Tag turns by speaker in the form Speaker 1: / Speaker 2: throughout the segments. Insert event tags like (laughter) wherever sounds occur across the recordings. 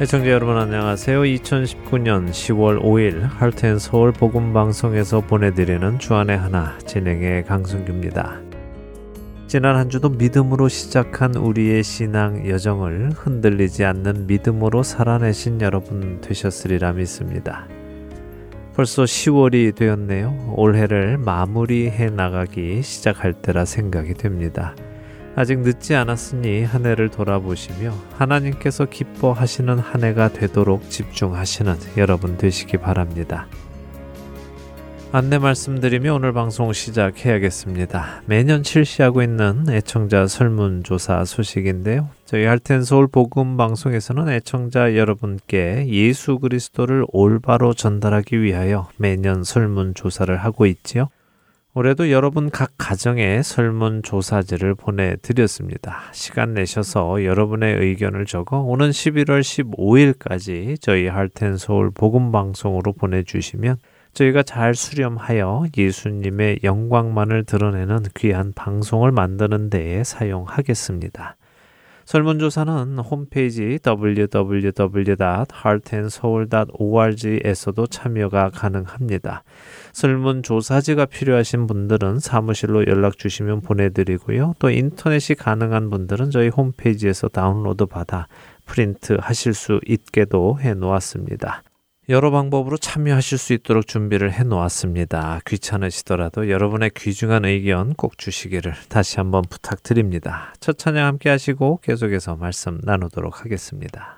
Speaker 1: 애청자 여러분 안녕하세요. 2019년 10월 5일 할텐 서울 복음 방송에서 보내드리는 주안의 하나 진행의 강승규입니다. 지난 한 주도 믿음으로 시작한 우리의 신앙 여정을 흔들리지 않는 믿음으로 살아내신 여러분 되셨으리라 믿습니다. 벌써 10월이 되었네요. 올해를 마무리해 나가기 시작할 때라 생각이 됩니다. 아직 늦지 않았으니 한 해를 돌아보시며 하나님께서 기뻐하시는 한 해가 되도록 집중하시는 여러분 되시기 바랍니다. 안내 말씀드리며 오늘 방송 시작해야겠습니다. 매년 실시하고 있는 애청자 설문조사 소식인데요. 저희 할텐 서울 복음 방송에서는 애청자 여러분께 예수 그리스도를 올바로 전달하기 위하여 매년 설문조사를 하고 있지요. 올해도 여러분 각 가정에 설문조사지를 보내드렸습니다. 시간 내셔서 여러분의 의견을 적어 오는 11월 15일까지 저희 할텐 서울 복음방송으로 보내주시면 저희가 잘 수렴하여 예수님의 영광만을 드러내는 귀한 방송을 만드는 데에 사용하겠습니다. 설문조사는 홈페이지 www.heartandsoul.org에서도 참여가 가능합니다. 설문조사지가 필요하신 분들은 사무실로 연락 주시면 보내드리고요. 또 인터넷이 가능한 분들은 저희 홈페이지에서 다운로드 받아 프린트 하실 수 있게도 해 놓았습니다. 여러 방법으로 참여하실 수 있도록 준비를 해 놓았습니다. 귀찮으시더라도 여러분의 귀중한 의견 꼭 주시기를 다시 한번 부탁드립니다. 첫 찬양 함께 하시고 계속해서 말씀 나누도록 하겠습니다.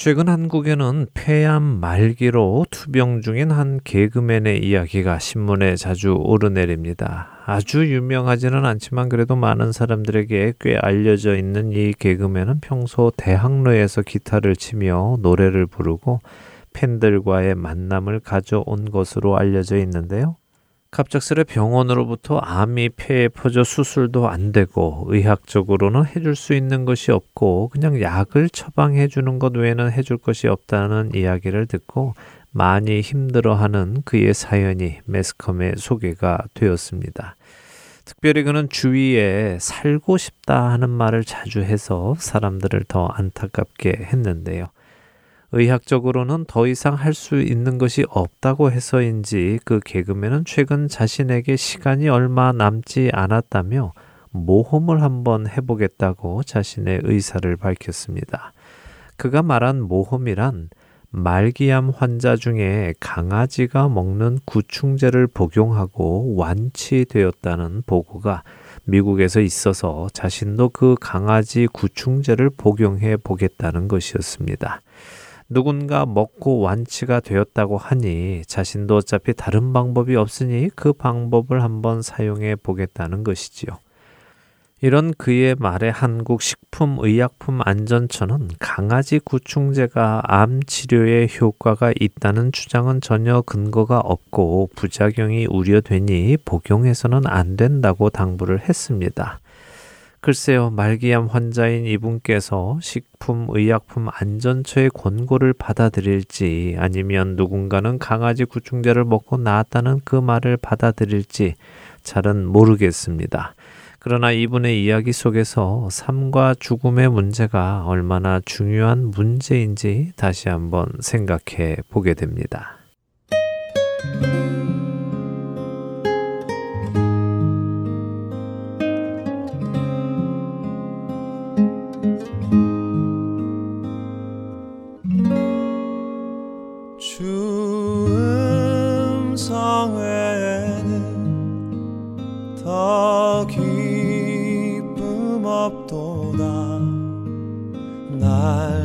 Speaker 1: 최근 한국에는 폐암 말기로 투병 중인 한 개그맨의 이야기가 신문에 자주 오르내립니다. 아주 유명하지는 않지만 그래도 많은 사람들에게 꽤 알려져 있는 이 개그맨은 평소 대학로에서 기타를 치며 노래를 부르고 팬들과의 만남을 가져온 것으로 알려져 있는데요. 갑작스레 병원으로부터 암이 폐에 퍼져 수술도 안 되고 의학적으로는 해줄 수 있는 것이 없고 그냥 약을 처방해 주는 것 외에는 해줄 것이 없다는 이야기를 듣고 많이 힘들어하는 그의 사연이 매스컴에 소개가 되었습니다. 특별히 그는 주위에 살고 싶다 하는 말을 자주 해서 사람들을 더 안타깝게 했는데요. 의학적으로는 더 이상 할 수 있는 것이 없다고 해서인지 그 개그맨은 최근 자신에게 시간이 얼마 남지 않았다며 모험을 한번 해보겠다고 자신의 의사를 밝혔습니다. 그가 말한 모험이란 말기암 환자 중에 강아지가 먹는 구충제를 복용하고 완치되었다는 보고가 미국에서 있어서 자신도 그 강아지 구충제를 복용해 보겠다는 것이었습니다. 누군가 먹고 완치가 되었다고 하니 자신도 어차피 다른 방법이 없으니 그 방법을 한번 사용해 보겠다는 것이지요. 이런 그의 말에 한국 식품의약품안전처는 강아지 구충제가 암 치료에 효과가 있다는 주장은 전혀 근거가 없고 부작용이 우려되니 복용해서는 안 된다고 당부를 했습니다. 글쎄요, 말기암 환자인 이분께서 식품의약품 안전처의 권고를 받아들일지 아니면 누군가는 강아지 구충제를 먹고 나았다는 그 말을 받아들일지 잘은 모르겠습니다. 그러나 이분의 이야기 속에서 삶과 죽음의 문제가 얼마나 중요한 문제인지 다시 한번 생각해 보게 됩니다.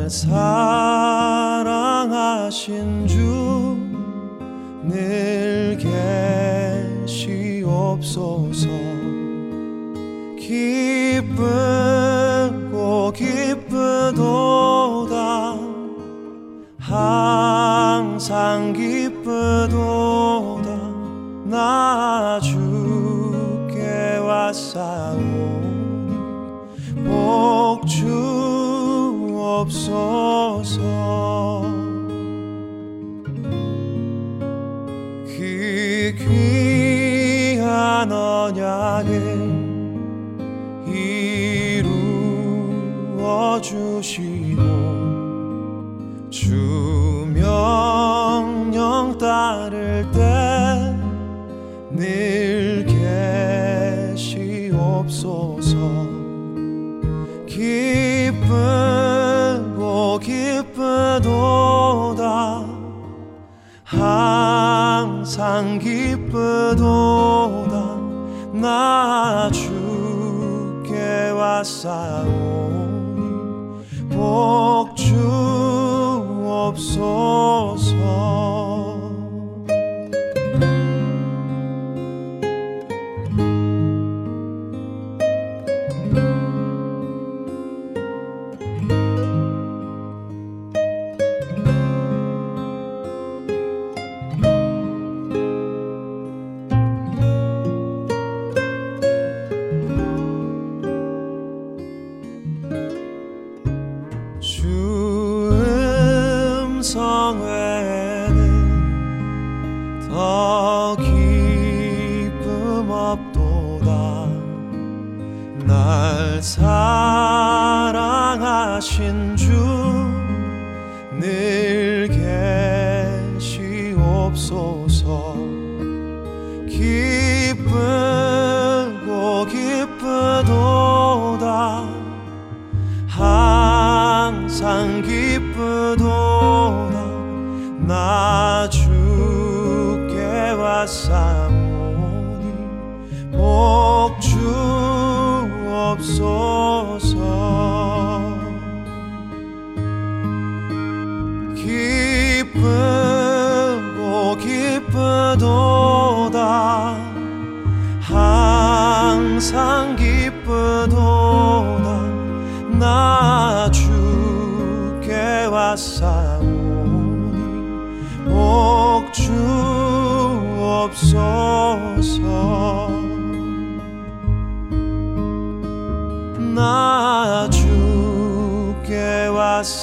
Speaker 2: 사랑하신 주 늘 계시옵소서. 기쁘고 기쁘도다. 항상 기쁘도다. 나 주께 왔사오니 복주 없소서 그 귀한 언약을 이루어 주시고 왔사오니 복주 없소서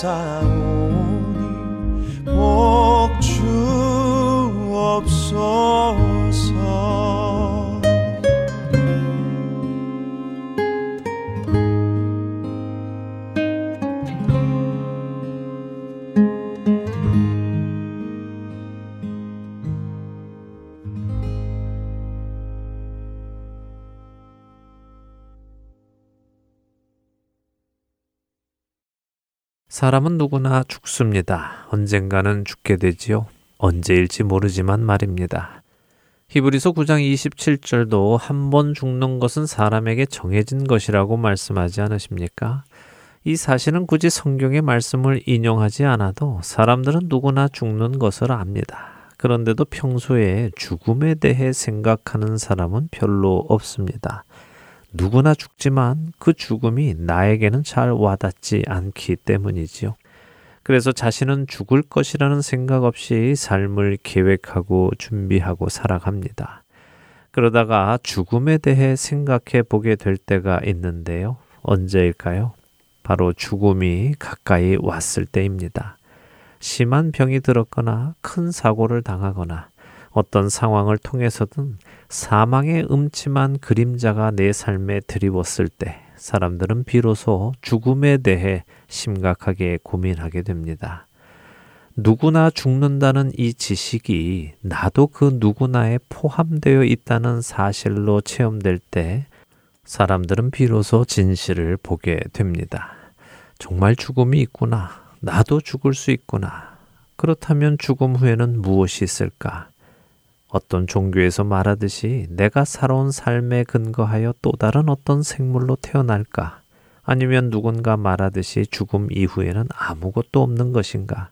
Speaker 2: 왔
Speaker 1: 사람은 누구나 죽습니다. 언젠가는 죽게 되지요. 언제일지 모르지만 말입니다. 히브리서 9장 27절도 한 번 죽는 것은 사람에게 정해진 것이라고 말씀하지 않으십니까? 이 사실은 굳이 성경의 말씀을 인용하지 않아도 사람들은 누구나 죽는 것을 압니다. 그런데도 평소에 죽음에 대해 생각하는 사람은 별로 없습니다. 누구나 죽지만 그 죽음이 나에게는 잘 와닿지 않기 때문이지요. 그래서 자신은 죽을 것이라는 생각 없이 삶을 계획하고 준비하고 살아갑니다. 그러다가 죽음에 대해 생각해 보게 될 때가 있는데요. 언제일까요? 바로 죽음이 가까이 왔을 때입니다. 심한 병이 들었거나 큰 사고를 당하거나 어떤 상황을 통해서든 사망의 음침한 그림자가 내 삶에 드리웠을 때 사람들은 비로소 죽음에 대해 심각하게 고민하게 됩니다. 누구나 죽는다는 이 지식이 나도 그 누구나에 포함되어 있다는 사실로 체험될 때 사람들은 비로소 진실을 보게 됩니다. 정말 죽음이 있구나. 나도 죽을 수 있구나. 그렇다면 죽음 후에는 무엇이 있을까? 어떤 종교에서 말하듯이 내가 살아온 삶에 근거하여 또 다른 어떤 생물로 태어날까? 아니면 누군가 말하듯이 죽음 이후에는 아무것도 없는 것인가?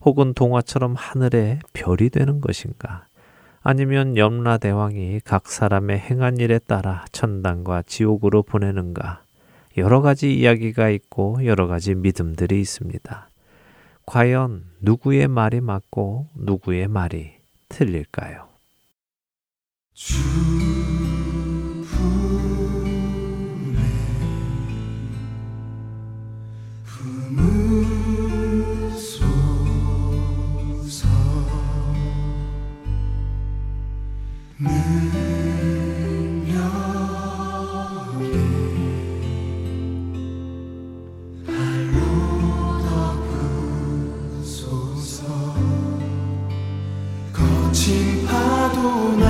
Speaker 1: 혹은 동화처럼 하늘에 별이 되는 것인가? 아니면 염라대왕이 각 사람의 행한 일에 따라 천당과 지옥으로 보내는가? 여러 가지 이야기가 있고 여러 가지 믿음들이 있습니다. 과연 누구의 말이 맞고 누구의 말이 틀릴까요? 늘 know.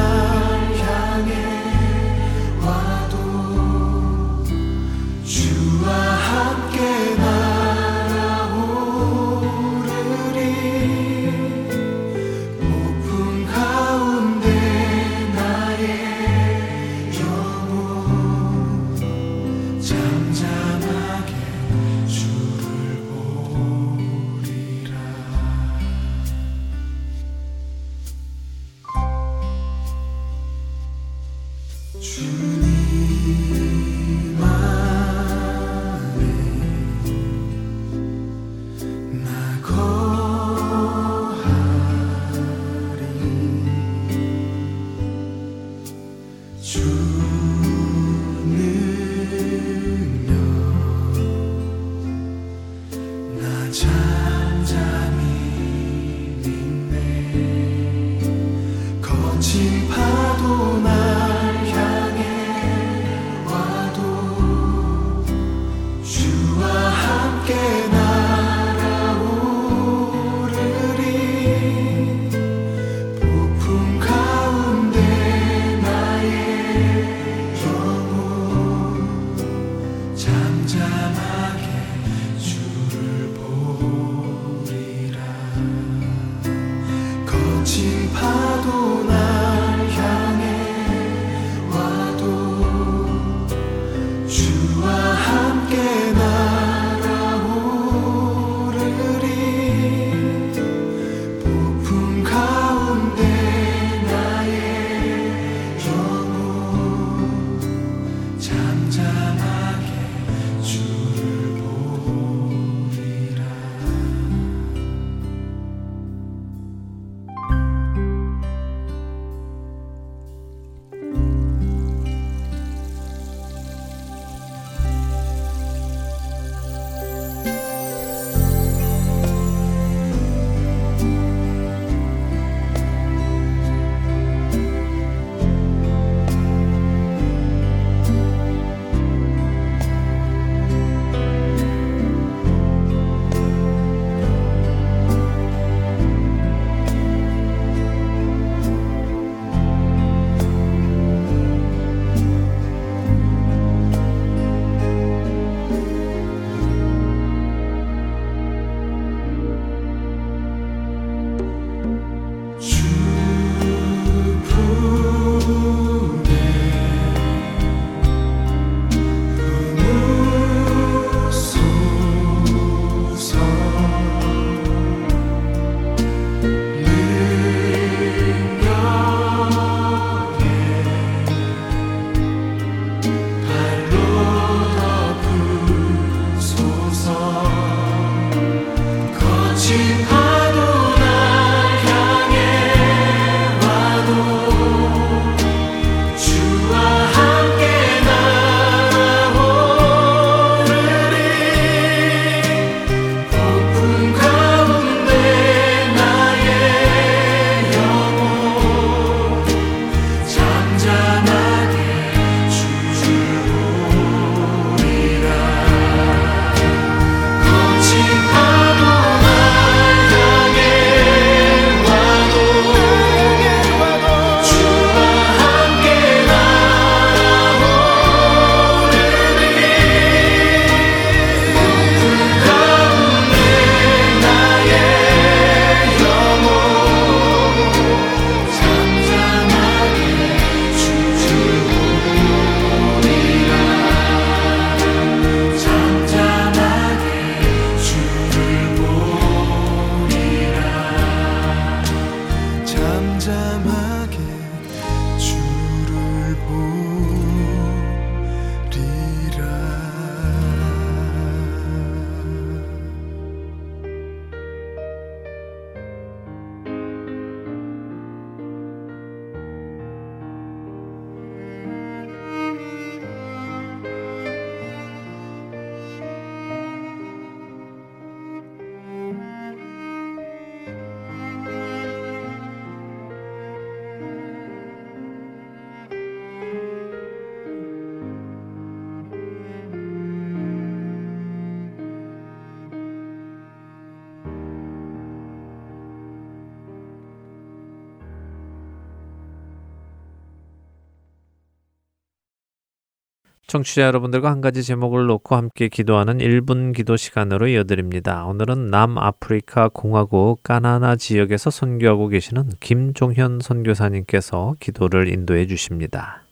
Speaker 1: 청취자 여러분들과 한 가지 제목을 놓고 함께 기도하는 1분 기도 시간으로 이어드립니다. 오늘은 남아프리카 공화국 까나나 지역에서 선교하고 계시는 김종현 선교사님께서 기도를 인도해 주십니다.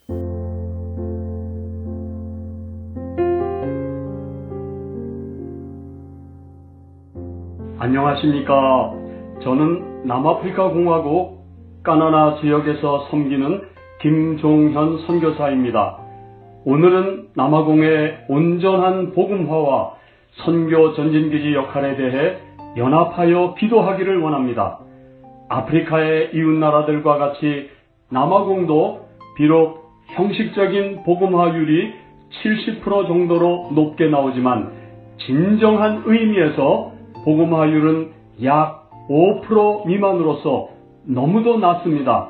Speaker 3: 안녕하십니까. 저는 남아프리카 공화국 까나나 지역에서 섬기는 김종현 선교사입니다. 오늘은 남아공의 온전한 복음화와 선교 전진기지 역할에 대해 연합하여 기도하기를 원합니다. 아프리카의 이웃 나라들과 같이 남아공도 비록 형식적인 복음화율이 70% 정도로 높게 나오지만 진정한 의미에서 복음화율은 약 5% 미만으로서 너무도 낮습니다.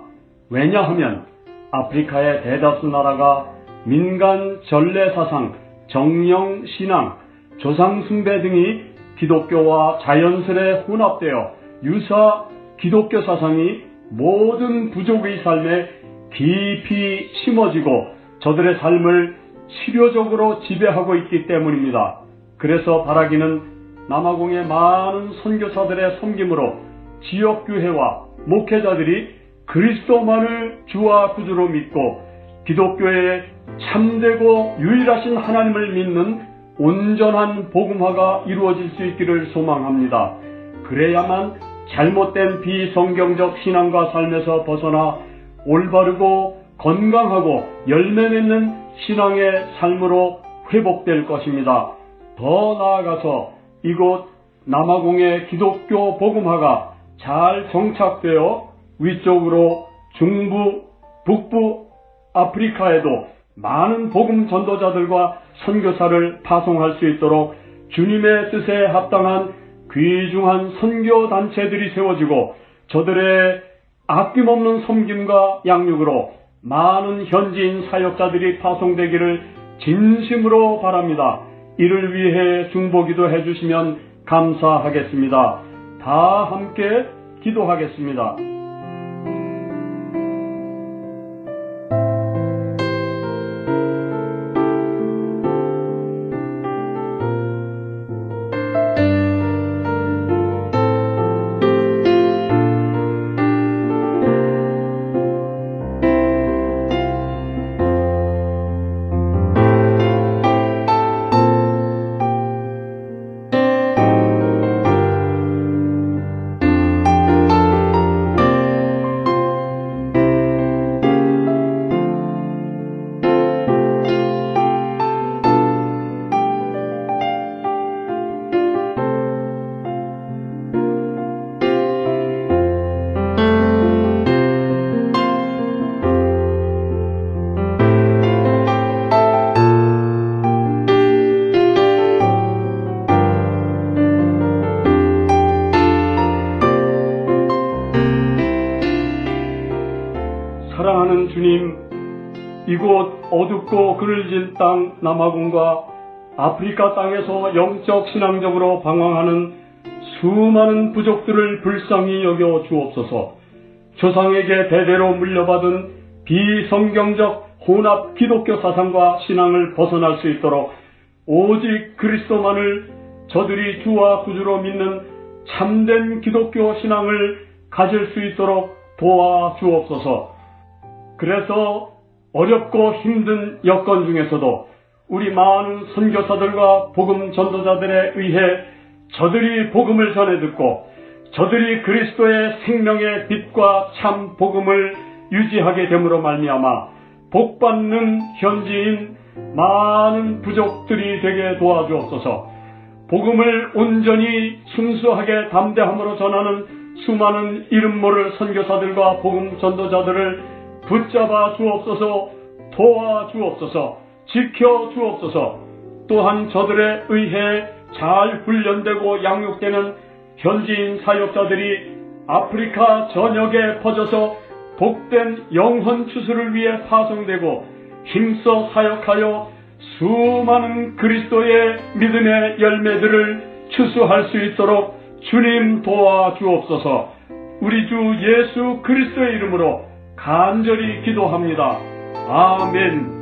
Speaker 3: 왜냐하면 아프리카의 대다수 나라가 민간 전례 사상, 정령 신앙, 조상 숭배 등이 기독교와 자연스레 혼합되어 유사 기독교 사상이 모든 부족의 삶에 깊이 심어지고 저들의 삶을 치료적으로 지배하고 있기 때문입니다. 그래서 바라기는 남아공의 많은 선교사들의 섬김으로 지역교회와 목회자들이 그리스도만을 주와 구주로 믿고 기독교의 참되고 유일하신 하나님을 믿는 온전한 복음화가 이루어질 수 있기를 소망합니다. 그래야만 잘못된 비성경적 신앙과 삶에서 벗어나 올바르고 건강하고 열매 맺는 신앙의 삶으로 회복될 것입니다. 더 나아가서 이곳 남아공의 기독교 복음화가 잘 정착되어 위쪽으로 중부, 북부 아프리카에도 많은 복음 전도자들과 선교사를 파송할 수 있도록 주님의 뜻에 합당한 귀중한 선교 단체들이 세워지고 저들의 아낌없는 섬김과 양육으로 많은 현지인 사역자들이 파송되기를 진심으로 바랍니다. 이를 위해 중보기도 해주시면 감사하겠습니다. 다 함께 기도하겠습니다. 어둡고 그늘진 땅 남아공과 아프리카 땅에서 영적 신앙적으로 방황하는 수많은 부족들을 불쌍히 여겨 주옵소서. 조상에게 대대로 물려받은 비성경적 혼합 기독교 사상과 신앙을 벗어날 수 있도록 오직 그리스도만을 저들이 주와 구주로 믿는 참된 기독교 신앙을 가질 수 있도록 도와 주옵소서. 그래서 어렵고 힘든 여건 중에서도 우리 많은 선교사들과 복음 전도자들에 의해 저들이 복음을 전해 듣고 저들이 그리스도의 생명의 빛과 참 복음을 유지하게 됨으로 말미암아 복받는 현지인 많은 부족들이 되게 도와주옵소서. 복음을 온전히 순수하게 담대함으로 전하는 수많은 이름 모를 선교사들과 복음 전도자들을 붙잡아 주옵소서 도와 주옵소서 지켜 주옵소서. 또한 저들에 의해 잘 훈련되고 양육되는 현지인 사역자들이 아프리카 전역에 퍼져서 복된 영혼 추수를 위해 파송되고 힘써 사역하여 수많은 그리스도의 믿음의 열매들을 추수할 수 있도록 주님 도와 주옵소서. 우리 주 예수 그리스도의 이름으로 간절히 기도합니다. 아멘.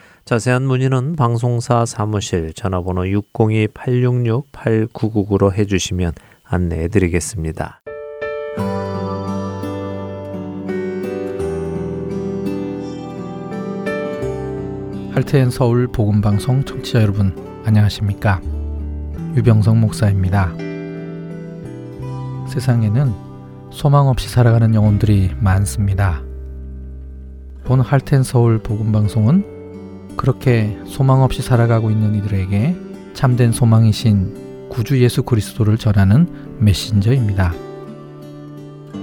Speaker 1: 자세한 문의는 방송사 사무실 전화번호 602-866-8999로 해주시면 안내해 드리겠습니다.
Speaker 4: 할테엔 서울 복음 방송 청취자 여러분 안녕하십니까? 유병성 목사입니다. 세상에는 소망 없이 살아가는 영혼들이 많습니다. 본 할텐 서울 복음 방송은 그렇게 소망 없이 살아가고 있는 이들에게 참된 소망이신 구주 예수 그리스도를 전하는 메신저입니다.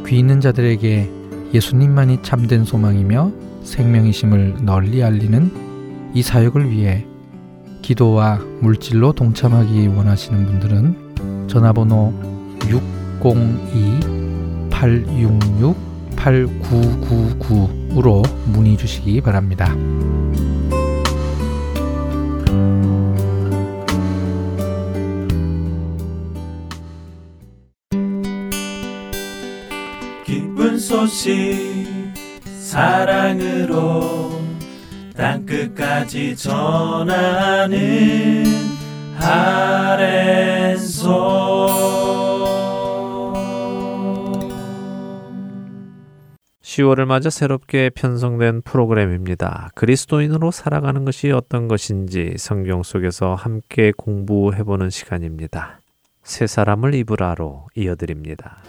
Speaker 4: 귀 있는 자들에게 예수님만이 참된 소망이며 생명이심을 널리 알리는 이 사역을 위해 기도와 물질로 동참하기 원하시는 분들은 전화번호 602-866-8999으로 문의 주시기 바랍니다.
Speaker 2: 소식 사랑으로 땅끝까지 전하는 아랜소
Speaker 1: 10월을 맞아 새롭게 편성된 프로그램입니다. 그리스도인으로 살아가는 것이 어떤 것인지 성경 속에서 함께 공부해보는 시간입니다. 새 사람을 입으라로 이어드립니다.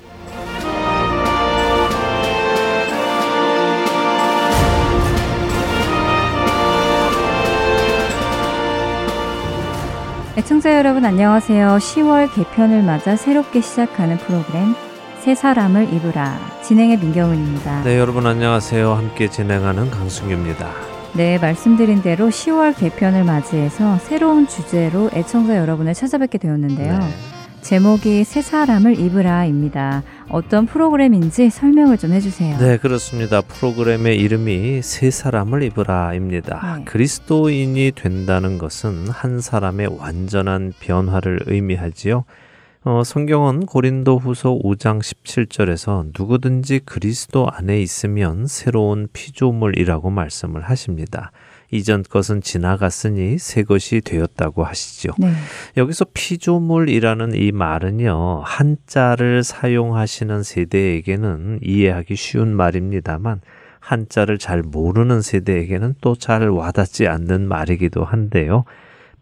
Speaker 5: 애청자 여러분 안녕하세요. 10월 개편을 맞아 새롭게 시작하는 프로그램 새 사람을 입으라 진행의 민경은입니다.
Speaker 1: 네, 여러분 안녕하세요. 함께 진행하는 강승규입니다.
Speaker 5: 네, 말씀드린 대로 10월 개편을 맞이해서 새로운 주제로 애청자 여러분을 찾아뵙게 되었는데요.
Speaker 1: 네.
Speaker 5: 제목이 새 사람을 입으라입니다. 어떤 프로그램인지 설명을 좀 해주세요.
Speaker 1: 네, 그렇습니다. 프로그램의 이름이 새 사람을 입으라입니다.
Speaker 5: 네.
Speaker 1: 그리스도인이 된다는 것은 한 사람의 완전한 변화를 의미하지요. 어, 성경은 고린도 후서 5장 17절에서 누구든지 그리스도 안에 있으면 새로운 피조물이라고 말씀을 하십니다. 이전 것은 지나갔으니 새 것이 되었다고 하시죠.
Speaker 5: 네.
Speaker 1: 여기서 피조물이라는 이 말은요, 한자를 사용하시는 세대에게는 이해하기 쉬운 말입니다만, 한자를 잘 모르는 세대에게는 또 잘 와닿지 않는 말이기도 한데요.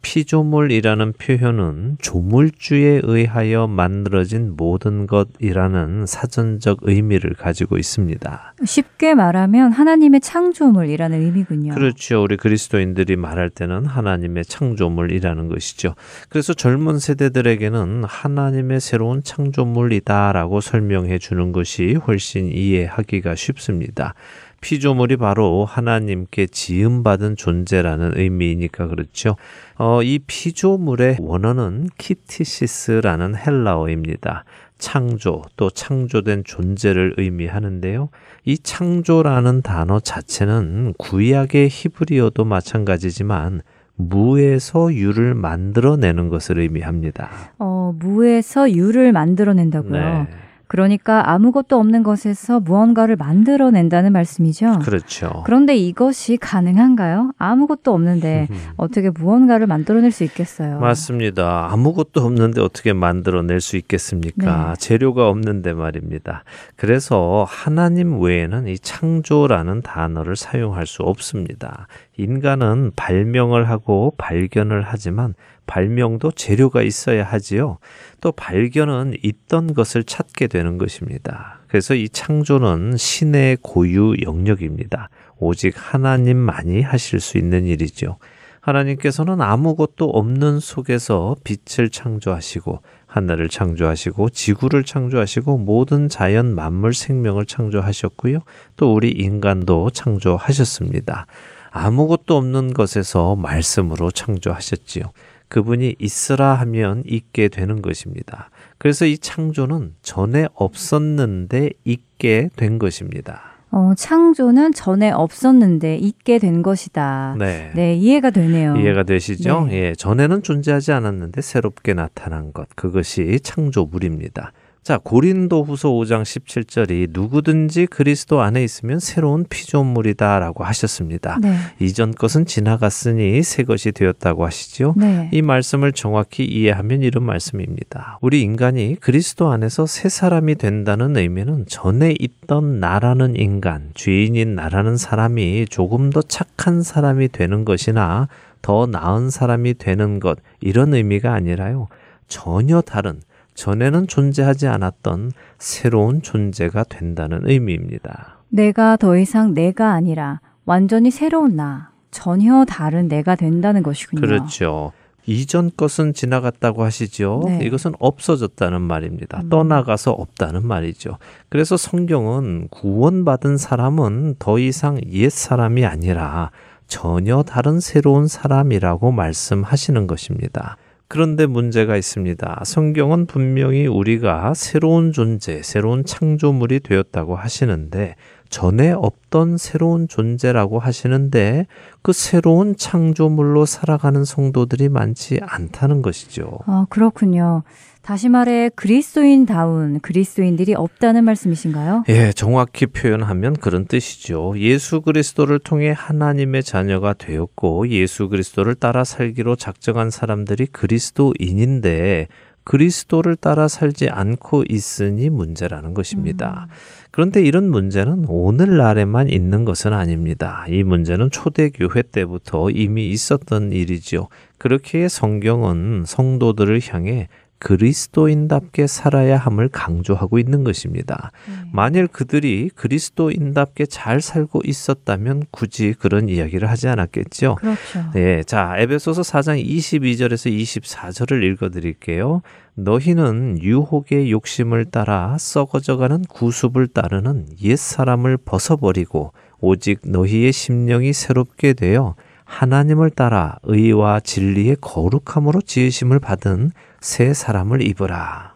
Speaker 1: 피조물이라는 표현은 조물주에 의하여 만들어진 모든 것이라는 사전적 의미를 가지고 있습니다.
Speaker 5: 쉽게 말하면 하나님의 창조물이라는 의미군요.
Speaker 1: 그렇죠. 우리 그리스도인들이 말할 때는 하나님의 창조물이라는 것이죠. 그래서 젊은 세대들에게는 하나님의 새로운 창조물이다라고 설명해 주는 것이 훨씬 이해하기가 쉽습니다. 피조물이 바로 하나님께 지음받은 존재라는 의미이니까 그렇죠. 어, 이 피조물의 원어는 키티시스라는 헬라어입니다. 창조 또 창조된 존재를 의미하는데요. 이 창조라는 단어 자체는 구약의 히브리어도 마찬가지지만 무에서 유를 만들어내는 것을 의미합니다.
Speaker 5: 어, 무에서 유를 만들어낸다고요.
Speaker 1: 네,
Speaker 5: 그러니까 아무것도 없는 것에서 무언가를 만들어낸다는 말씀이죠.
Speaker 1: 그렇죠.
Speaker 5: 그런데 이것이 가능한가요? 아무것도 없는데 (laughs) 어떻게 무언가를 만들어낼 수 있겠어요?
Speaker 1: 맞습니다. 아무것도 없는데 어떻게 만들어낼 수 있겠습니까?
Speaker 5: 네.
Speaker 1: 재료가 없는데 말입니다. 그래서 하나님 외에는 이 창조라는 단어를 사용할 수 없습니다. 인간은 발명을 하고 발견을 하지만 발명도 재료가 있어야 하지요. 또 발견은 있던 것을 찾게 되는 것입니다. 그래서 이 창조는 신의 고유 영역입니다. 오직 하나님만이 하실 수 있는 일이죠. 하나님께서는 아무것도 없는 속에서 빛을 창조하시고 하늘을 창조하시고 지구를 창조하시고 모든 자연 만물 생명을 창조하셨고요. 또 우리 인간도 창조하셨습니다. 아무것도 없는 것에서 말씀으로 창조하셨지요. 그분이 있으라 하면 있게 되는 것입니다. 그래서 이 창조는 전에 없었는데 있게 된 것입니다.
Speaker 5: 어, 창조는 전에 없었는데 있게 된 것이다.
Speaker 1: 네.
Speaker 5: 네, 이해가 되네요.
Speaker 1: 이해가 되시죠?
Speaker 5: 네.
Speaker 1: 예, 전에는 존재하지 않았는데 새롭게 나타난 것. 그것이 창조물입니다. 자, 고린도 후서 5장 17절이 누구든지 그리스도 안에 있으면 새로운 피조물이다라고 하셨습니다.
Speaker 5: 네.
Speaker 1: 이전 것은 지나갔으니 새 것이 되었다고 하시지요.
Speaker 5: 네.
Speaker 1: 이 말씀을 정확히 이해하면 이런 말씀입니다. 우리 인간이 그리스도 안에서 새 사람이 된다는 의미는 전에 있던 나라는 인간, 죄인인 나라는 사람이 조금 더 착한 사람이 되는 것이나 더 나은 사람이 되는 것, 이런 의미가 아니라요. 전혀 다른, 전에는 존재하지 않았던 새로운 존재가 된다는 의미입니다.
Speaker 5: 내가 더 이상 내가 아니라 완전히 새로운 나, 전혀 다른 내가 된다는 것이군요.
Speaker 1: 그렇죠. 이전 것은 지나갔다고 하시죠.
Speaker 5: 네.
Speaker 1: 이것은 없어졌다는 말입니다.
Speaker 5: 음.
Speaker 1: 떠나가서 없다는 말이죠. 그래서 성경은 구원받은 사람은 더 이상 옛 사람이 아니라 전혀 다른 새로운 사람이라고 말씀하시는 것입니다. 그런데 문제가 있습니다. 성경은 분명히 우리가 새로운 존재, 새로운 창조물이 되었다고 하시는데 전에 없던 새로운 존재라고 하시는데 그 새로운 창조물로 살아가는 성도들이 많지 않다는 것이죠.
Speaker 5: 아, 그렇군요. 다시 말해 그리스도인다운 그리스도인들이 없다는 말씀이신가요?
Speaker 1: 예, 정확히 표현하면 그런 뜻이죠. 예수 그리스도를 통해 하나님의 자녀가 되었고 예수 그리스도를 따라 살기로 작정한 사람들이 그리스도인인데 그리스도를 따라 살지 않고 있으니 문제라는 것입니다. 그런데 이런 문제는 오늘날에만 있는 것은 아닙니다. 이 문제는 초대교회 때부터 이미 있었던 일이죠. 그렇기에 성경은 성도들을 향해 그리스도인답게 살아야 함을 강조하고 있는 것입니다. 만일 그들이 그리스도인답게 잘 살고 있었다면 굳이 그런 이야기를 하지 않았겠죠.
Speaker 5: 그렇죠.
Speaker 1: 네, 자, 에베소서 4장 22절에서 24절을 읽어 드릴게요. 너희는 유혹의 욕심을 따라 썩어져가는 구습을 따르는 옛 사람을 벗어버리고 오직 너희의 심령이 새롭게 되어 하나님을 따라 의와 진리의 거룩함으로 지으심을 받은 새 사람을 입으라.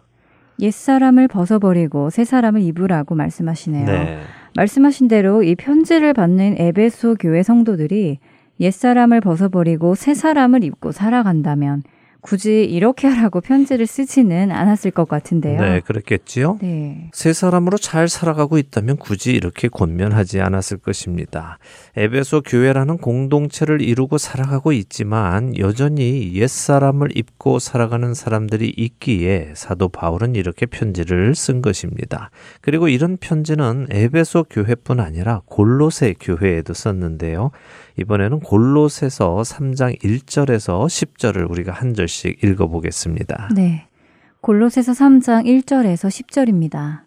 Speaker 5: 옛 사람을 벗어버리고 새 사람을 입으라고 말씀하시네요.
Speaker 1: 네.
Speaker 5: 말씀하신 대로 이 편지를 받는 에베소 교회 성도들이 옛 사람을 벗어버리고 새 사람을 입고 살아간다면 굳이 이렇게 하라고 편지를 쓰지는 않았을 것 같은데요.
Speaker 1: 네, 그렇겠지요.
Speaker 5: 네.
Speaker 1: 새 사람으로 잘 살아가고 있다면 굳이 이렇게 권면하지 않았을 것입니다. 에베소 교회라는 공동체를 이루고 살아가고 있지만 여전히 옛 사람을 입고 살아가는 사람들이 있기에 사도 바울은 이렇게 편지를 쓴 것입니다. 그리고 이런 편지는 에베소 교회뿐 아니라 골로새 교회에도 썼는데요. 이번에는 골로새서 3장 1절에서 10절을 우리가 한 절씩 읽어 보겠습니다.
Speaker 5: 네. 골로새서 3장 1절에서 10절입니다.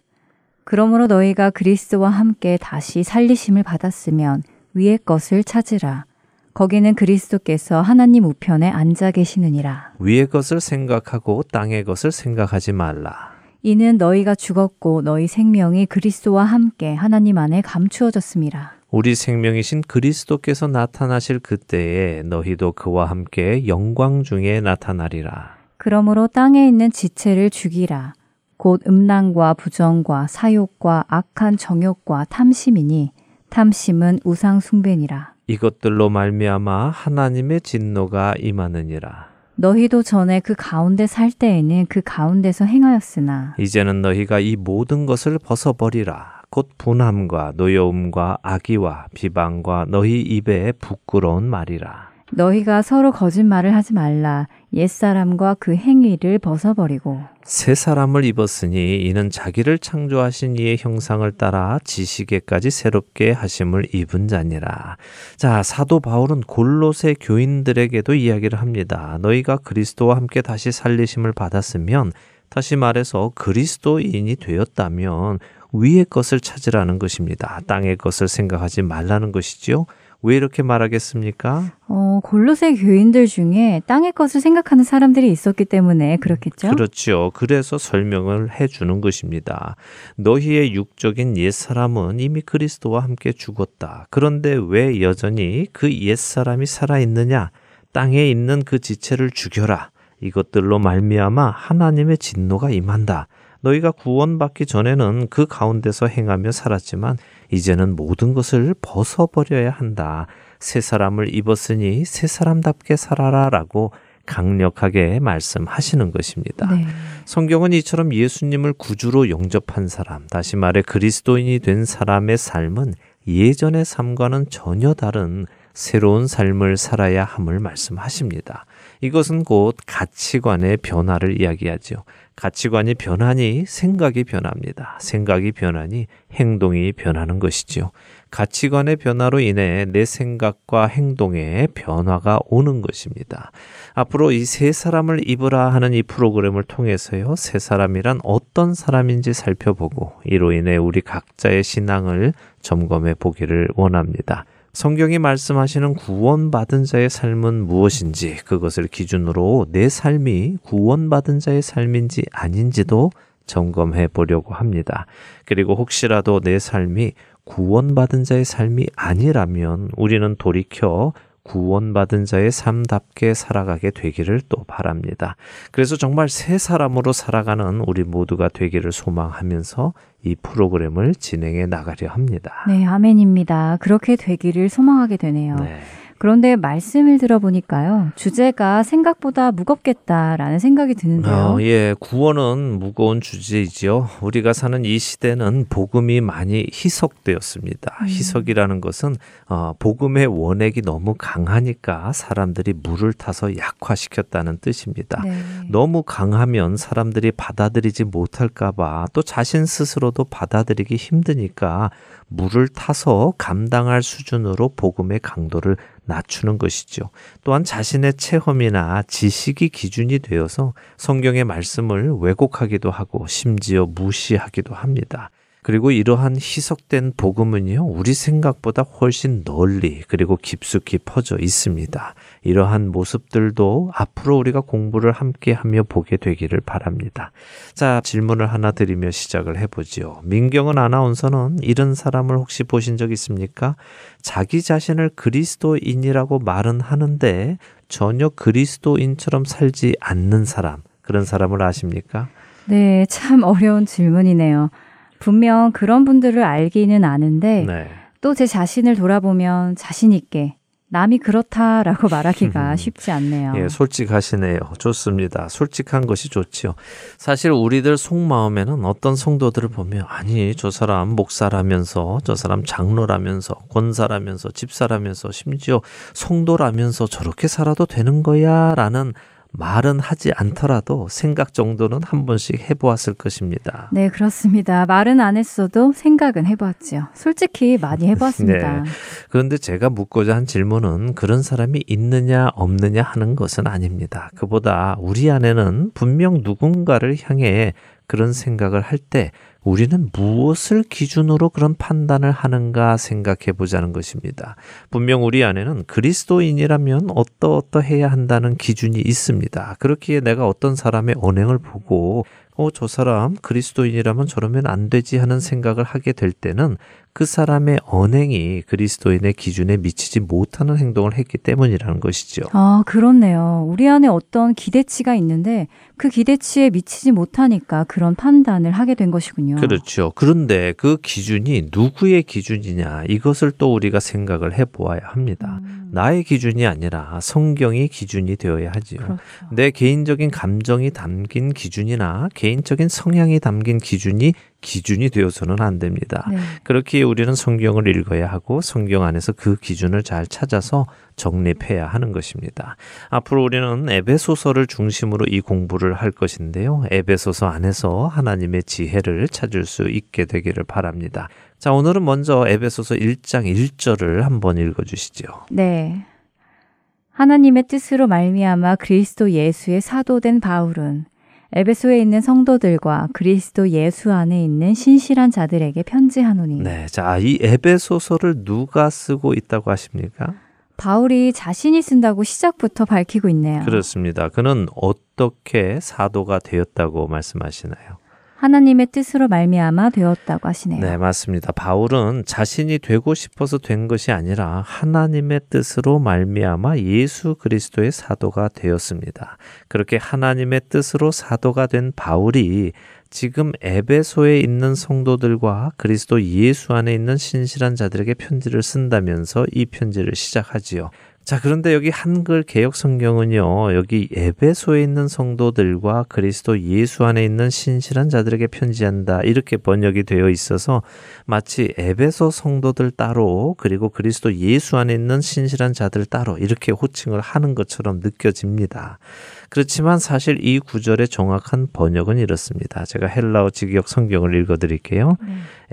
Speaker 5: 그러므로 너희가 그리스도와 함께 다시 살리심을 받았으면 위의 것을 찾으라. 거기는 그리스도께서 하나님 우편에 앉아 계시느니라.
Speaker 1: 위의 것을 생각하고 땅의 것을 생각하지 말라.
Speaker 5: 이는 너희가 죽었고 너희 생명이 그리스도와 함께 하나님 안에 감추어졌습니다.
Speaker 1: 우리 생명이신 그리스도께서 나타나실 그때에 너희도 그와 함께 영광 중에 나타나리라.
Speaker 5: 그러므로 땅에 있는 지체를 죽이라. 곧 음란과 부정과 사욕과 악한 정욕과 탐심이니 탐심은 우상 숭배니라.
Speaker 1: 이것들로 말미암아 하나님의 진노가 임하느니라.
Speaker 5: 너희도 전에 그 가운데 살 때에는 그 가운데서 행하였으나
Speaker 1: 이제는 너희가 이 모든 것을 벗어버리라. 곧 분함과 노여움과 악의와 비방과 너희 입에 부끄러운 말이라.
Speaker 5: 너희가 서로 거짓말을 하지 말라. 옛사람과 그 행위를 벗어버리고
Speaker 1: 새 사람을 입었으니 이는 자기를 창조하신 이의 형상을 따라 지식에까지 새롭게 하심을 입은 자니라. 자, 사도 바울은 골로새 교인들에게도 이야기를 합니다. 너희가 그리스도와 함께 다시 살리심을 받았으면 다시 말해서 그리스도인이 되었다면 위의 것을 찾으라는 것입니다. 땅의 것을 생각하지 말라는 것이지요. 왜 이렇게 말하겠습니까?
Speaker 5: 어, 골로새 교인들 중에 땅의 것을 생각하는 사람들이 있었기 때문에 그렇겠죠?
Speaker 1: 그렇죠. 그래서 설명을 해 주는 것입니다. 너희의 육적인 옛사람은 이미 그리스도와 함께 죽었다. 그런데 왜 여전히 그 옛사람이 살아 있느냐? 땅에 있는 그 지체를 죽여라. 이것들로 말미암아 하나님의 진노가 임한다. 너희가 구원받기 전에는 그 가운데서 행하며 살았지만 이제는 모든 것을 벗어버려야 한다. 새 사람을 입었으니 새 사람답게 살아라 라고 강력하게 말씀하시는 것입니다.
Speaker 5: 네.
Speaker 1: 성경은 이처럼 예수님을 구주로 영접한 사람, 다시 말해 그리스도인이 된 사람의 삶은 예전의 삶과는 전혀 다른 새로운 삶을 살아야 함을 말씀하십니다. 이것은 곧 가치관의 변화를 이야기하죠. 가치관이 변하니 생각이 변합니다. 생각이 변하니 행동이 변하는 것이지요. 가치관의 변화로 인해 내 생각과 행동에 변화가 오는 것입니다. 앞으로 이 세 사람을 입으라 하는 이 프로그램을 통해서요, 세 사람이란 어떤 사람인지 살펴보고 이로 인해 우리 각자의 신앙을 점검해 보기를 원합니다. 성경이 말씀하시는 구원받은 자의 삶은 무엇인지 그것을 기준으로 내 삶이 구원받은 자의 삶인지 아닌지도 점검해 보려고 합니다. 그리고 혹시라도 내 삶이 구원받은 자의 삶이 아니라면 우리는 돌이켜 구원받은 자의 삶답게 살아가게 되기를 또 바랍니다. 그래서 정말 새 사람으로 살아가는 우리 모두가 되기를 소망하면서 이 프로그램을 진행해 나가려 합니다.
Speaker 5: 네, 아멘입니다. 그렇게 되기를 소망하게 되네요.
Speaker 1: 네.
Speaker 5: 그런데 말씀을 들어보니까요. 주제가 생각보다 무겁겠다라는 생각이 드는데요.
Speaker 1: 어, 예, 구원은 무거운 주제이지요. 우리가 사는 이 시대는 복음이 많이 희석되었습니다.
Speaker 5: 음.
Speaker 1: 희석이라는 것은 어, 복음의 원액이 너무 강하니까 사람들이 물을 타서 약화시켰다는 뜻입니다.
Speaker 5: 네.
Speaker 1: 너무 강하면 사람들이 받아들이지 못할까봐 또 자신 스스로도 받아들이기 힘드니까 물을 타서 감당할 수준으로 복음의 강도를 낮추는 것이죠. 또한 자신의 체험이나 지식이 기준이 되어서 성경의 말씀을 왜곡하기도 하고 심지어 무시하기도 합니다. 그리고 이러한 희석된 복음은요, 우리 생각보다 훨씬 널리 그리고 깊숙이 퍼져 있습니다. 이러한 모습들도 앞으로 우리가 공부를 함께 하며 보게 되기를 바랍니다. 자, 질문을 하나 드리며 시작을 해보지요. 민경은 아나운서는 이런 사람을 혹시 보신 적 있습니까? 자기 자신을 그리스도인이라고 말은 하는데 전혀 그리스도인처럼 살지 않는 사람, 그런 사람을 아십니까?
Speaker 5: 네, 참 어려운 질문이네요. 분명 그런 분들을 알기는 아는데
Speaker 1: 네.
Speaker 5: 또제 자신을 돌아보면 자신 있게 남이 그렇다라고 (laughs) 말하기가 쉽지 않네요.
Speaker 1: 예, 솔직하시네요. 좋습니다. 솔직한 것이 좋지요. 사실 우리들 속마음에는 어떤 성도들을 보면 아니 저 사람 목사라면서 저 사람 장로라면서 권사라면서 집사라면서 심지어 성도라면서 저렇게 살아도 되는 거야라는 말은 하지 않더라도 생각 정도는 한 번씩 해보았을 것입니다.
Speaker 5: 네, 그렇습니다. 말은 안 했어도 생각은 해봤죠. 솔직히 많이 (laughs) 해봤습니다.
Speaker 1: 네. 그런데 제가 묻고자 한 질문은 그런 사람이 있느냐 없느냐 하는 것은 아닙니다. 그보다 우리 안에는 분명 누군가를 향해 그런 생각을 할 때 우리는 무엇을 기준으로 그런 판단을 하는가 생각해 보자는 것입니다. 분명 우리 안에는 그리스도인이라면 어떠어떠 해야 한다는 기준이 있습니다. 그렇기에 내가 어떤 사람의 언행을 보고 어, 저 사람 그리스도인이라면 저러면 안 되지 하는 생각을 하게 될 때는 그 사람의 언행이 그리스도인의 기준에 미치지 못하는 행동을 했기 때문이라는 것이죠.
Speaker 5: 아, 그렇네요. 우리 안에 어떤 기대치가 있는데 그 기대치에 미치지 못하니까 그런 판단을 하게 된 것이군요.
Speaker 1: 그렇죠. 그런데 그 기준이 누구의 기준이냐 이것을 또 우리가 생각을 해보아야 합니다.
Speaker 5: 음,
Speaker 1: 나의 기준이 아니라 성경이 기준이 되어야 하지요.
Speaker 5: 그렇죠.
Speaker 1: 내 개인적인 감정이 담긴 기준이나 개인적인 성향이 담긴 기준이 기준이 되어서는 안 됩니다.
Speaker 5: 네.
Speaker 1: 그렇기에 우리는 성경을 읽어야 하고 성경 안에서 그 기준을 잘 찾아서 정립해야 하는 것입니다. 앞으로 우리는 에베소서를 중심으로 이 공부를 할 것인데요. 에베소서 안에서 하나님의 지혜를 찾을 수 있게 되기를 바랍니다. 자, 오늘은 먼저 에베소서 1장 1절을 한번 읽어 주시죠.
Speaker 5: 네. 하나님의 뜻으로 말미암아 그리스도 예수의 사도된 바울은 에베소에 있는 성도들과 그리스도 예수 안에 있는 신실한 자들에게 편지하노니
Speaker 1: 네. 자, 이 에베소서를 누가 쓰고 있다고 하십니까?
Speaker 5: 바울이 자신이 쓴다고 시작부터 밝히고 있네요.
Speaker 1: 그렇습니다. 그는 어떻게 사도가 되었다고 말씀하시나요?
Speaker 5: 하나님의 뜻으로 말미암아 되었다고 하시네요.
Speaker 1: 네, 맞습니다. 바울은 자신이 되고 싶어서 된 것이 아니라 하나님의 뜻으로 말미암아 예수 그리스도의 사도가 되었습니다. 그렇게 하나님의 뜻으로 사도가 된 바울이 지금 에베소에 있는 성도들과 그리스도 예수 안에 있는 신실한 자들에게 편지를 쓴다면서 이 편지를 시작하지요. 자, 그런데 여기 한글 개혁 성경은요, 여기 에베소에 있는 성도들과 그리스도 예수 안에 있는 신실한 자들에게 편지한다. 이렇게 번역이 되어 있어서 마치 에베소 성도들 따로, 그리고 그리스도 예수 안에 있는 신실한 자들 따로 이렇게 호칭을 하는 것처럼 느껴집니다. 그렇지만 사실 이 구절의 정확한 번역은 이렇습니다. 제가 헬라어 직역 성경을 읽어 드릴게요.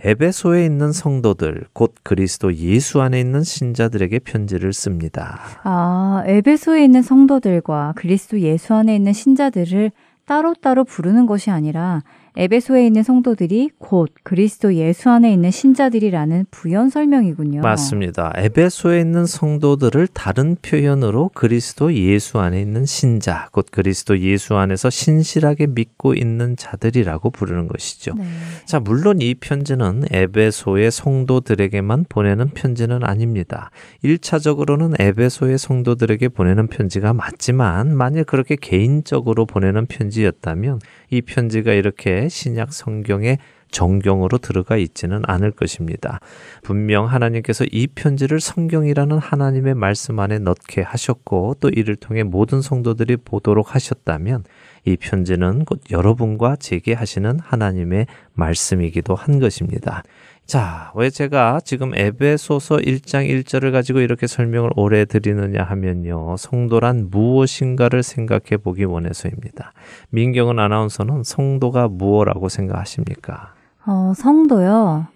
Speaker 1: 에베소에 있는 성도들, 곧 그리스도 예수 안에 있는 신자들에게 편지를 씁니다.
Speaker 5: 아, 에베소에 있는 성도들과 그리스도 예수 안에 있는 신자들을 따로따로 부르는 것이 아니라 에베소에 있는 성도들이 곧 그리스도 예수 안에 있는 신자들이라는 부연 설명이군요.
Speaker 1: 맞습니다. 에베소에 있는 성도들을 다른 표현으로 그리스도 예수 안에 있는 신자, 곧 그리스도 예수 안에서 신실하게 믿고 있는 자들이라고 부르는 것이죠.
Speaker 5: 네.
Speaker 1: 자, 물론 이 편지는 에베소의 성도들에게만 보내는 편지는 아닙니다. 1차적으로는 에베소의 성도들에게 보내는 편지가 맞지만 만일 그렇게 개인적으로 보내는 편지였다면 이 편지가 이렇게 신약 성경에 정경으로 들어가 있지는 않을 것입니다. 분명 하나님께서 이 편지를 성경이라는 하나님의 말씀 안에 넣게 하셨고 또 이를 통해 모든 성도들이 보도록 하셨다면 이 편지는 곧 여러분과 제게 하시는 하나님의 말씀이기도 한 것입니다. 자, 왜 제가 지금 에베소서 1장 1절을 가지고 이렇게 설명을 오래 드리느냐 하면요. 성도란 무엇인가를 생각해 보기 원해서입니다. 민경은 아나운서는 성도가 무엇라고 생각하십니까?
Speaker 5: 어, 성도요.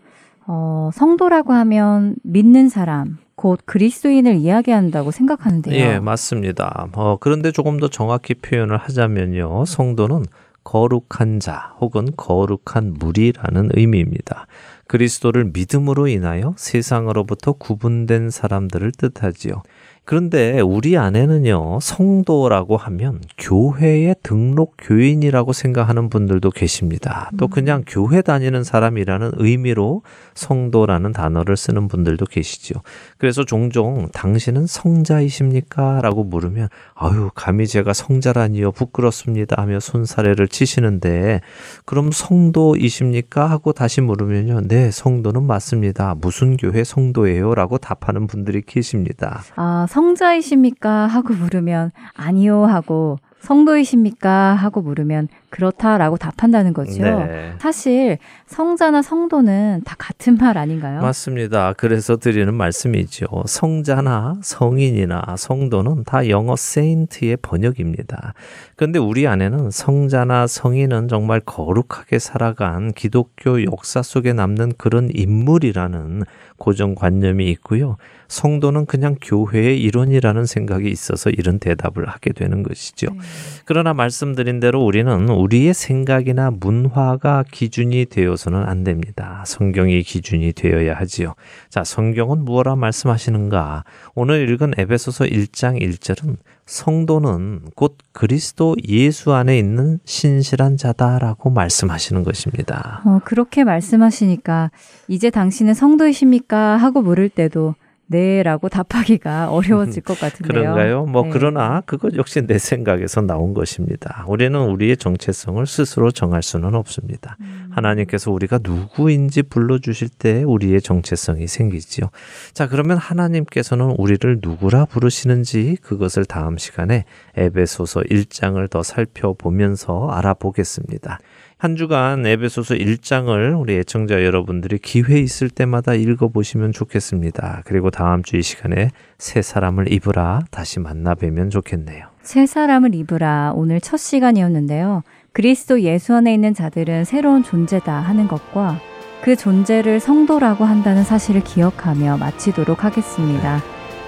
Speaker 5: 어, 성도라고 하면 믿는 사람, 곧 그리스도인을 이야기한다고 생각하는데요.
Speaker 1: 예, 맞습니다. 어, 그런데 조금 더 정확히 표현을 하자면요. 성도는 거룩한 자 혹은 거룩한 무리라는 의미입니다. 그리스도를 믿음으로 인하여 세상으로부터 구분된 사람들을 뜻하지요. 그런데 우리 안에는요, 성도라고 하면 교회의 등록 교인이라고 생각하는 분들도 계십니다. 또 그냥 교회 다니는 사람이라는 의미로 성도라는 단어를 쓰는 분들도 계시죠. 그래서 종종 당신은 성자이십니까? 라고 물으면, 아유, 감히 제가 성자라니요, 부끄럽습니다. 하며 손사래를 치시는데, 그럼 성도이십니까? 하고 다시 물으면요, 네, 성도는 맞습니다. 무슨 교회 성도예요? 라고 답하는 분들이 계십니다.
Speaker 5: 아, 성자이십니까? 하고 물으면 아니요 하고 성도이십니까? 하고 물으면 그렇다라고 답한다는 거죠.
Speaker 1: 네.
Speaker 5: 사실 성자나 성도는 다 같은 말 아닌가요?
Speaker 1: 맞습니다. 그래서 드리는 말씀이죠. 성자나 성인이나 성도는 다 영어 세인트의 번역입니다. 그런데 우리 안에는 성자나 성인은 정말 거룩하게 살아간 기독교 역사 속에 남는 그런 인물이라는 고정관념이 있고요. 성도는 그냥 교회의 일원이라는 생각이 있어서 이런 대답을 하게 되는 것이죠.
Speaker 5: 네.
Speaker 1: 그러나 말씀드린 대로 우리는 우리 의 생각이나 문화가 기준이 되어서는 안 됩니다. 성경이 기준이 되어야 하지요. 자, 성경은 무엇라 말씀하시는가? 오늘 읽은 에베소서 1장 1절은 성도는 곧 그리스도 예수 안에 있는 신실한 자다라고 말씀하시는 것입니다.
Speaker 5: 어, 그렇게 말씀하시니까 이제 당신은 성도이십니까? 하고 물을 때도 네라고 답하기가 (laughs) 어려워질 것 같은데요.
Speaker 1: 그런가요? 뭐
Speaker 5: 네.
Speaker 1: 그러나 그것 역시 내 생각에서 나온 것입니다. 우리는 우리의 정체성을 스스로 정할 수는 없습니다.
Speaker 5: 음.
Speaker 1: 하나님께서 우리가 누구인지 불러 주실 때 우리의 정체성이 생기지요. 자, 그러면 하나님께서는 우리를 누구라 부르시는지 그것을 다음 시간에 에베소서 1장을 더 살펴보면서 알아보겠습니다. 한 주간 에베소서 1장을 우리 애청자 여러분들이 기회 있을 때마다 읽어보시면 좋겠습니다. 그리고 다음 주 이 시간에 새 사람을 입으라 다시 만나 뵈면 좋겠네요.
Speaker 5: 새 사람을 입으라 오늘 첫 시간이었는데요. 그리스도 예수 안에 있는 자들은 새로운 존재다 하는 것과 그 존재를 성도라고 한다는 사실을 기억하며 마치도록 하겠습니다.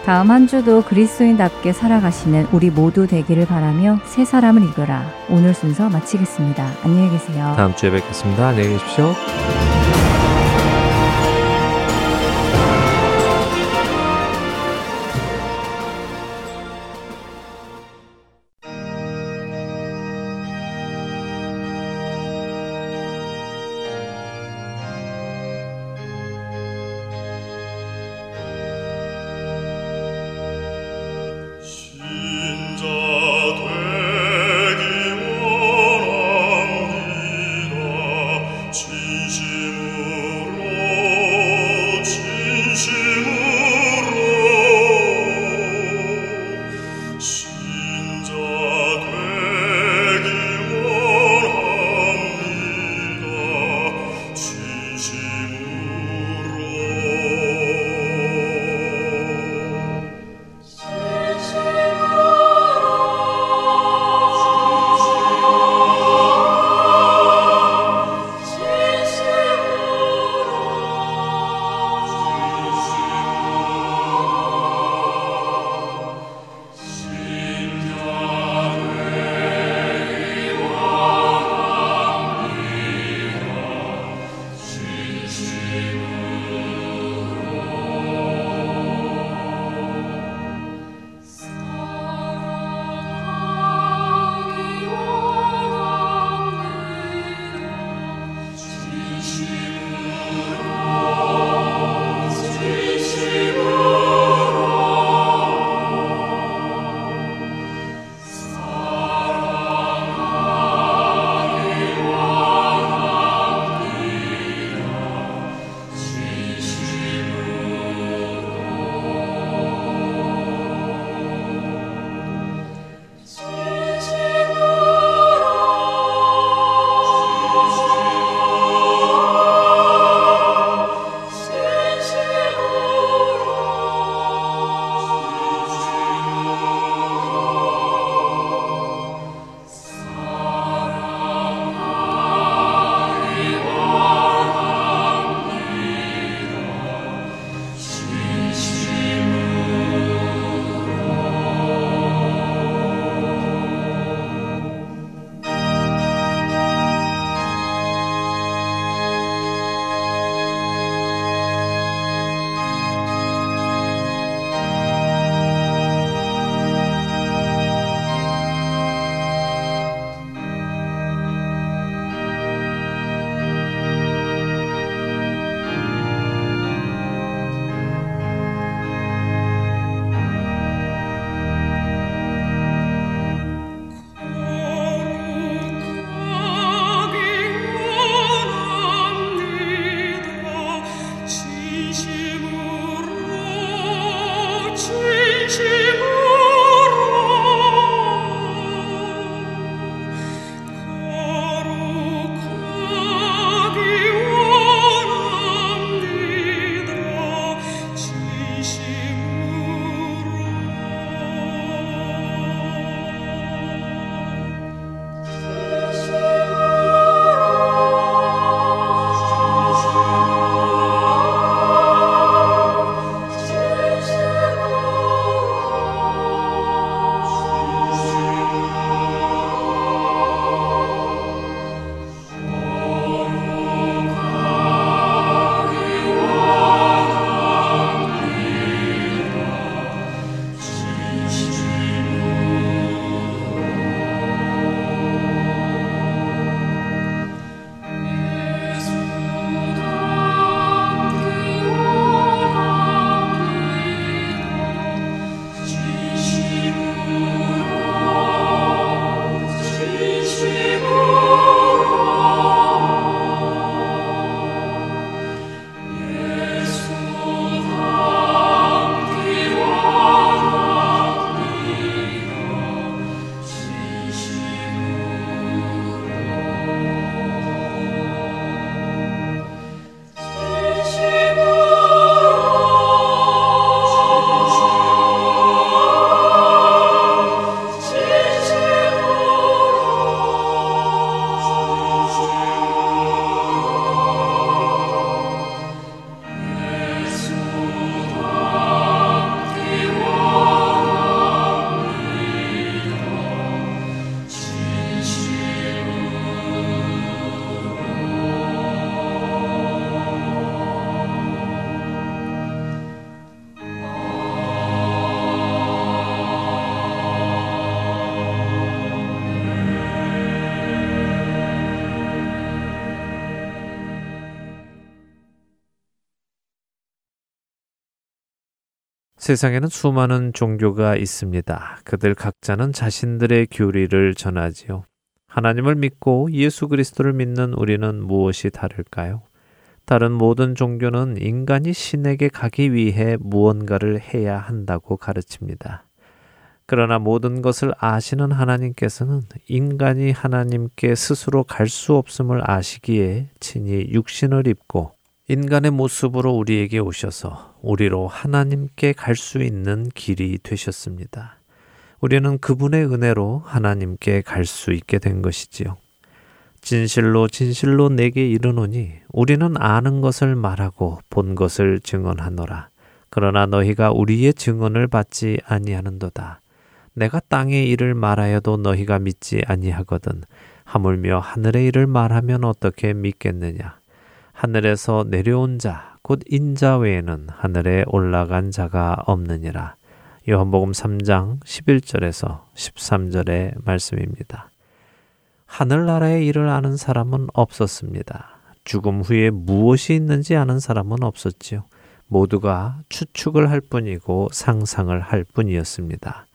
Speaker 5: 다음 한 주도 그리스도인답게 살아가시는 우리 모두 되기를 바라며 새 사람을 입으라 오늘 순서 마치겠습니다. 안녕히 계세요.
Speaker 1: 다음 주에 뵙겠습니다. 안녕히 계십시오. 세상에는 수많은 종교가 있습니다. 그들 각자는 자신들의 교리를 전하지요. 하나님을 믿고 예수 그리스도를 믿는 우리는 무엇이 다를까요? 다른 모든 종교는 인간이 신에게 가기 위해 무언가를 해야 한다고 가르칩니다. 그러나 모든 것을 아시는 하나님께서는 인간이 하나님께 스스로 갈 수 없음을 아시기에 친히 육신을 입고 인간의 모습으로 우리에게 오셔서 우리로 하나님께 갈 수 있는 길이 되셨습니다. 우리는 그분의 은혜로 하나님께 갈 수 있게 된 것이지요. 진실로 진실로 내게 이르노니 우리는 아는 것을 말하고 본 것을 증언하노라. 그러나 너희가 우리의 증언을 받지 아니하는도다. 내가 땅의 일을 말하여도 너희가 믿지 아니하거든. 하물며 하늘의 일을 말하면 어떻게 믿겠느냐? 하늘에서 내려온 자, 곧 인자 외에는 하늘에 올라간 자가 없느니라. 요한복음 3장 11절에서 13절의 말씀입니다. 하늘나라의 일을 아는 사람은 없었습니다. 죽음 후에 무엇이 있는지 아는 사람은 없었지요. 모두가 추측을 할 뿐이고 상상을 할 뿐이었습니다.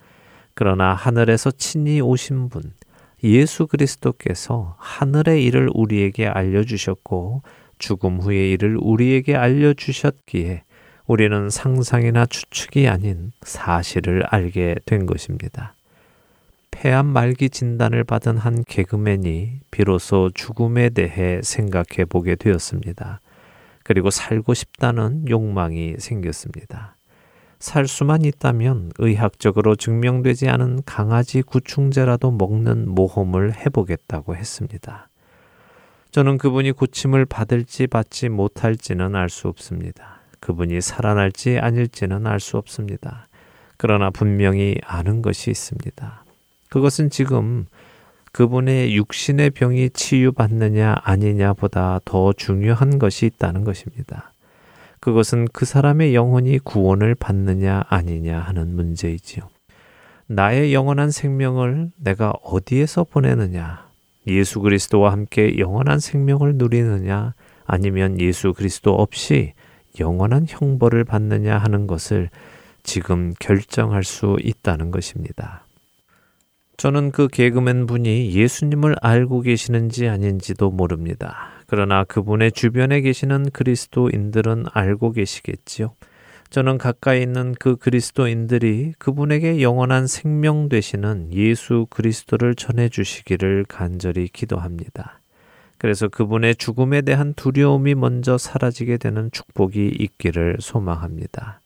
Speaker 1: 그러나 하늘에서 친히 오신 분, 예수 그리스도께서 하늘의 일을 우리에게 알려주셨고 죽음 후의 일을 우리에게 알려주셨기에 우리는 상상이나 추측이 아닌 사실을 알게 된 것입니다. 폐암 말기 진단을 받은 한 개그맨이 비로소 죽음에 대해 생각해 보게 되었습니다. 그리고 살고 싶다는 욕망이 생겼습니다. 살 수만 있다면 의학적으로 증명되지 않은 강아지 구충제라도 먹는 모험을 해보겠다고 했습니다. 저는 그분이 고침을 받을지 받지 못할지는 알 수 없습니다. 그분이 살아날지 아닐지는 알 수 없습니다. 그러나 분명히 아는 것이 있습니다. 그것은 지금 그분의 육신의 병이 치유받느냐 아니냐보다 더 중요한 것이 있다는 것입니다. 그것은 그 사람의 영혼이 구원을 받느냐 아니냐 하는 문제이지요. 나의 영원한 생명을 내가 어디에서 보내느냐 예수 그리스도와 함께 영원한 생명을 누리느냐 아니면 예수 그리스도 없이 영원한 형벌을 받느냐 하는 것을 지금 결정할 수 있다는 것입니다. 저는 그 개그맨 분이 예수님을 알고 계시는지 아닌지도 모릅니다. 그러나 그분의 주변에 계시는 그리스도인들은 알고 계시겠지요. 저는 가까이 있는 그 그리스도인들이 그분에게 영원한 생명 되시는 예수 그리스도를 전해 주시기를 간절히 기도합니다. 그래서 그분의 죽음에 대한 두려움이 먼저 사라지게 되는 축복이 있기를 소망합니다.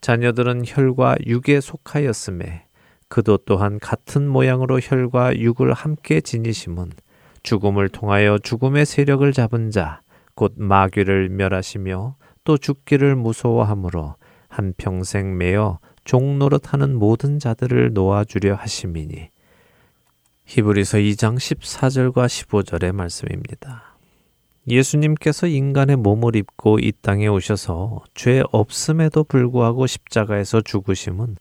Speaker 1: 자녀들은 혈과 육에 속하였음에 그도 또한 같은 모양으로 혈과 육을 함께 지니심은 죽음을 통하여 죽음의 세력을 잡은 자, 곧 마귀를 멸하시며 또 죽기를 무서워하므로 한평생 매어 종노릇하는 모든 자들을 놓아주려 하심이니 히브리서 2장 14절과 15절의 말씀입니다. 예수님께서 인간의 몸을 입고 이 땅에 오셔서 죄 없음에도 불구하고 십자가에서 죽으심은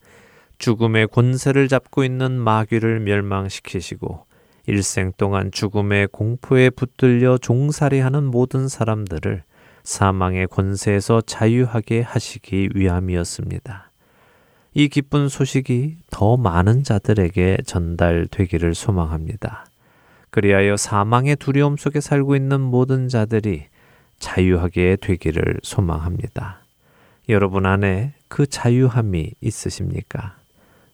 Speaker 1: 죽음의 권세를 잡고 있는 마귀를 멸망시키시고 일생 동안 죽음의 공포에 붙들려 종살이하는 모든 사람들을 사망의 권세에서 자유하게 하시기 위함이었습니다. 이 기쁜 소식이 더 많은 자들에게 전달되기를 소망합니다. 그리하여 사망의 두려움 속에 살고 있는 모든 자들이 자유하게 되기를 소망합니다. 여러분 안에 그 자유함이 있으십니까?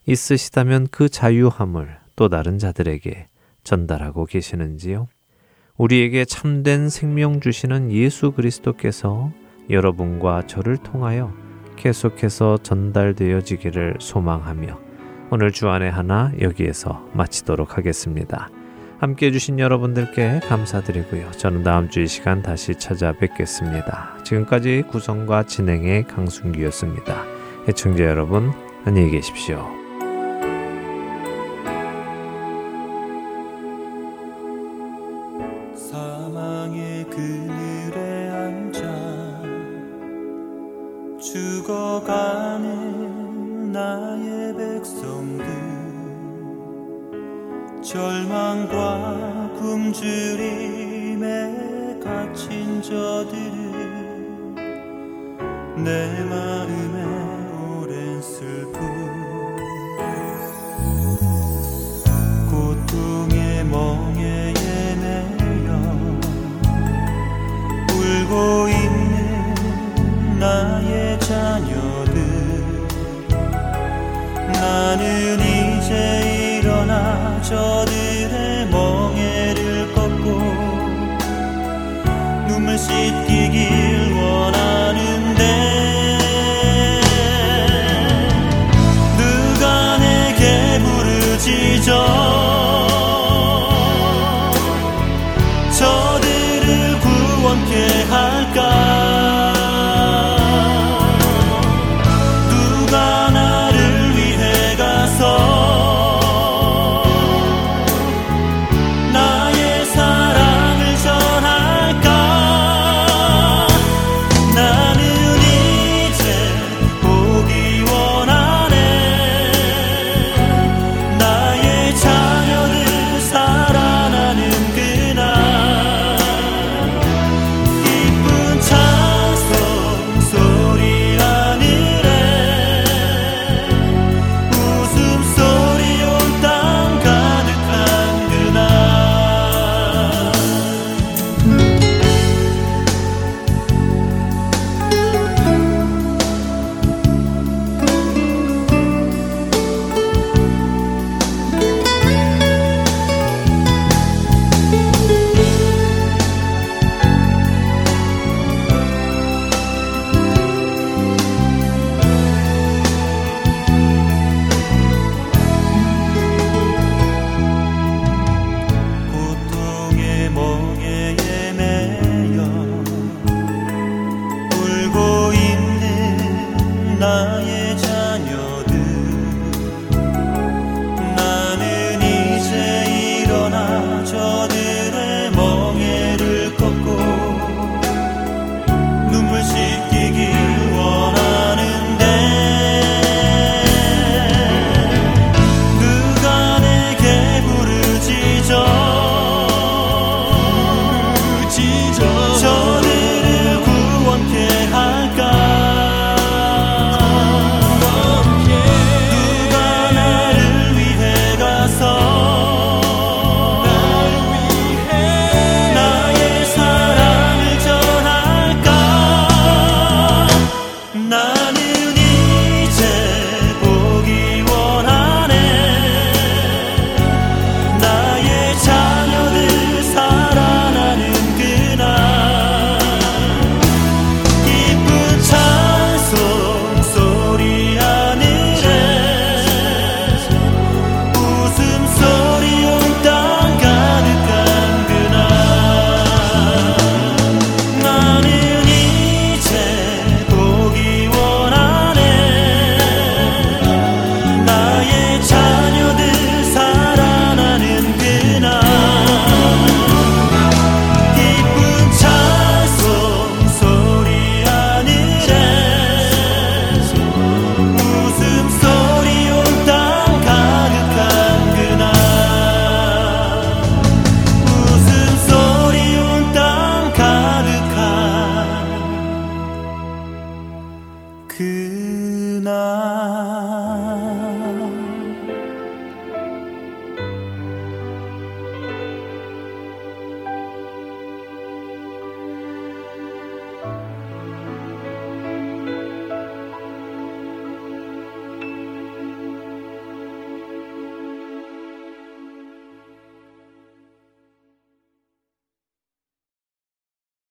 Speaker 1: 있으시다면 그 자유함을 또 다른 자들에게 전달하고 계시는지요? 우리에게 참된 생명 주시는 예수 그리스도께서 여러분과 저를 통하여 계속해서 전달되어지기를 소망하며 오늘 주안의 하나 여기에서 마치도록 하겠습니다. 함께 해주신 여러분들께 감사드리고요. 저는 다음 주 이 시간 다시 찾아뵙겠습니다. 지금까지 구성과 진행의 강순기였습니다. 애청자 여러분, 안녕히 계십시오.
Speaker 2: 죽어가는 나의 백성들 절망과 굶주림에 갇힌 저들을 내 마음에 오랜 슬픔 고통의 멍에 매여 울고 나의 자녀들. 나는 이제 일어나 저